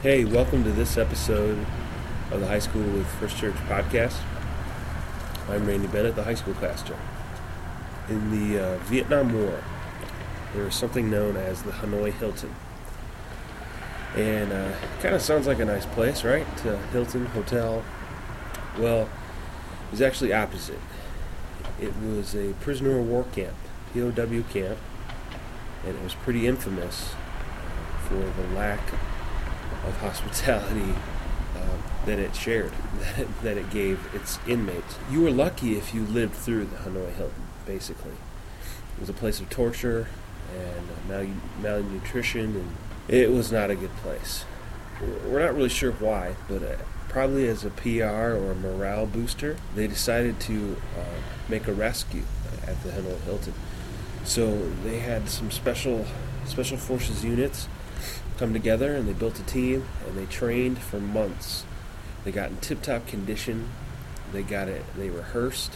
Hey, welcome to this episode of the High School with First Church podcast. I'm Randy Bennett, the high school pastor. In the uh, Vietnam War, there was something known as the Hanoi Hilton. And uh, kind of sounds like a nice place, right? Uh, Hilton Hotel. Well, it was actually opposite. It was a prisoner of war camp, POW camp, and it was pretty infamous for the lack of hospitality uh, that it shared, that it gave its inmates. You were lucky if you lived through the Hanoi Hilton, basically. It was a place of torture and mal- malnutrition, and it was not a good place. We're not really sure why, but uh, probably as a PR or a morale booster, they decided to uh, make a rescue at the Hanoi Hilton. So they had some special special forces units come together and they built a team and they trained for months. They got in tip-top condition. They got it. They rehearsed.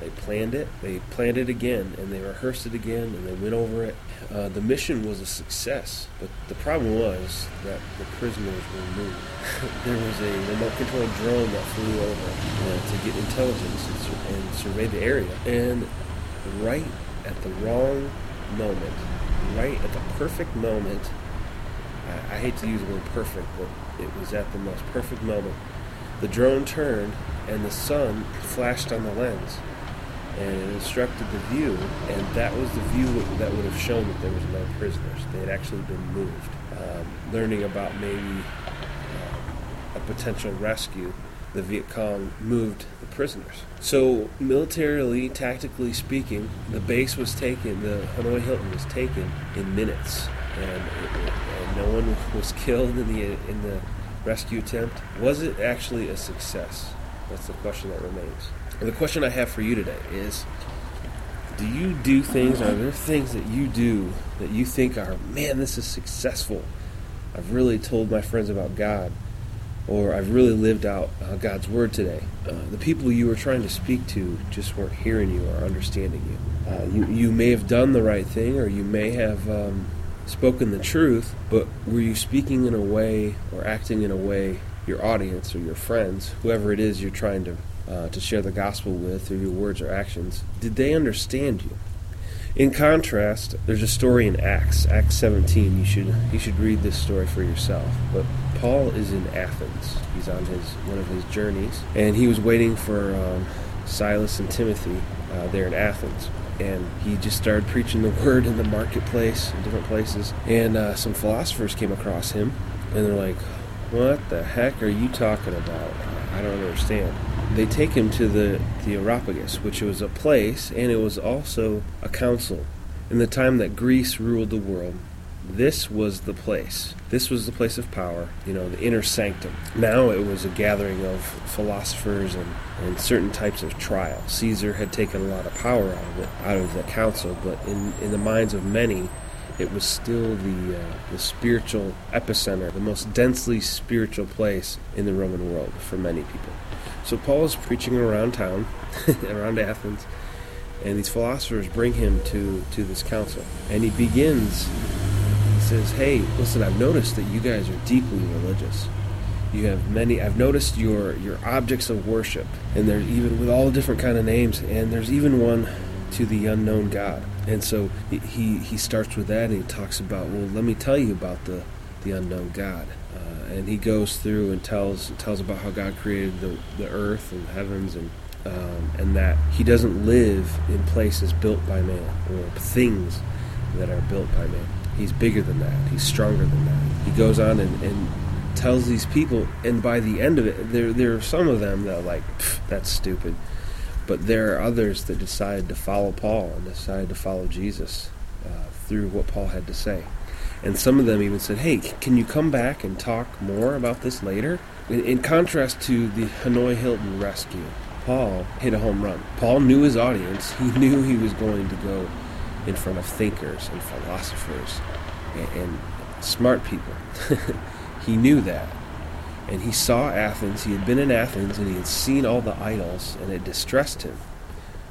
They planned it. They planned it again and they rehearsed it again and they went over it. Uh, the mission was a success, but the problem was that the prisoners were moved. there was a remote-controlled drone that flew over uh, to get intelligence and, sur- and survey the area. And right at the wrong moment, right at the perfect moment, I, hate to use the word perfect, but it was at the most perfect moment. The drone turned and the sun flashed on the lens and it instructed the view, and that was the view that would have shown that there was no prisoners. They had actually been moved. Um, learning about maybe uh, a potential rescue, the Viet Cong moved the prisoners. So, militarily, tactically speaking, the base was taken, the Hanoi Hilton was taken in minutes, and, and no one was killed in the in the rescue attempt. Was it actually a success? That's the question that remains. And the question I have for you today is Do you do things, are there things that you do that you think are, man, this is successful? I've really told my friends about God, or I've really lived out uh, God's Word today. Uh, the people you were trying to speak to just weren't hearing you or understanding you. Uh, you. You may have done the right thing, or you may have um, spoken the truth, but were you speaking in a way or acting in a way your audience or your friends, whoever it is you're trying to uh, to share the gospel with through your words or actions, did they understand you? In contrast, there's a story in Acts, Acts 17. You should you should read this story for yourself. But Paul is in Athens. He's on his one of his journeys, and he was waiting for um, Silas and Timothy uh, there in Athens. And he just started preaching the word in the marketplace, in different places. And uh, some philosophers came across him, and they're like, "What the heck are you talking about? I don't understand." they take him to the, the Areopagus, which was a place and it was also a council. In the time that Greece ruled the world, this was the place. This was the place of power, you know, the inner sanctum. Now it was a gathering of philosophers and, and certain types of trial. Caesar had taken a lot of power out of it, out of the council, but in, in the minds of many, it was still the, uh, the spiritual epicenter, the most densely spiritual place in the Roman world for many people. So Paul is preaching around town, around Athens, and these philosophers bring him to, to this council. And he begins, says, Hey, listen, I've noticed that you guys are deeply religious. You have many, I've noticed your, your objects of worship, and they're even with all different kind of names, and there's even one to the unknown God. And so he, he starts with that, and he talks about, well, let me tell you about the, the unknown God and he goes through and tells tells about how God created the, the earth and heavens and um, and that he doesn't live in places built by man or things that are built by man. He's bigger than that. He's stronger than that. He goes on and, and tells these people, and by the end of it, there there are some of them that are like, that's stupid, but there are others that decided to follow Paul and decided to follow Jesus uh, through what Paul had to say. And some of them even said, hey, can you come back and talk more about this later? In, in contrast to the Hanoi Hilton rescue, Paul hit a home run. Paul knew his audience. He knew he was going to go in front of thinkers and philosophers and, and smart people. he knew that. And he saw Athens. He had been in Athens and he had seen all the idols, and it distressed him.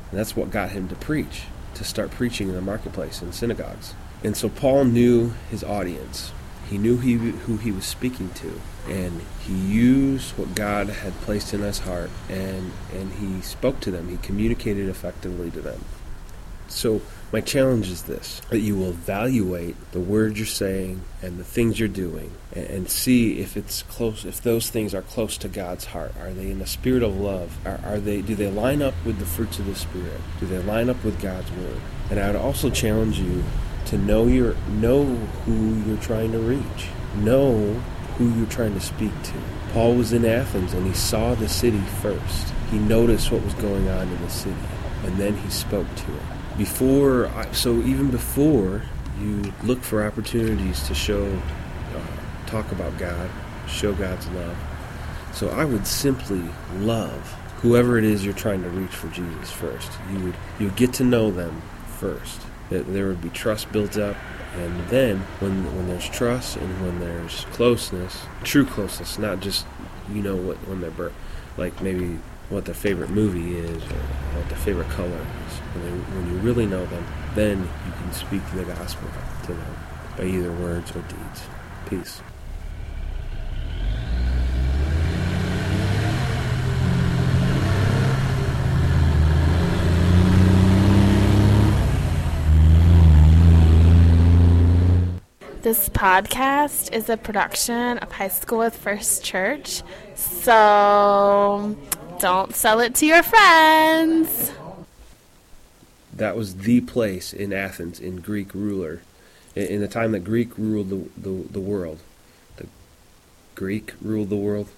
And that's what got him to preach, to start preaching in the marketplace and synagogues. And so Paul knew his audience. he knew he, who he was speaking to, and he used what God had placed in his heart, and, and he spoke to them. He communicated effectively to them. So, my challenge is this that you will evaluate the words you're saying and the things you're doing and, and, see if it's close if those things are close to God's heart. Are they in the spirit of love? Are, are they do they line up with the fruits of the spirit? Do they line up with God's word? And I would also challenge you to know your know who you're trying to reach. Know who you're trying to speak to. Paul was in Athens and he saw the city first. He noticed what was going on in the city and then he spoke to it before so even before you look for opportunities to show uh, talk about god show god's love so i would simply love whoever it is you're trying to reach for jesus first. You would you get to know them first. That there would be trust built up and then when when there's trust and when there's closeness true closeness not just you know what when they're like maybe what their favorite movie is or what their favorite color is. When, they, when you really know them, then you can speak the gospel to them by either words or deeds. Peace. This podcast is a production of High School with First Church. So don't sell it to your friends. That was the place in Athens in Greek ruler, in the time that Greek ruled the, the, the world. The Greek ruled the world.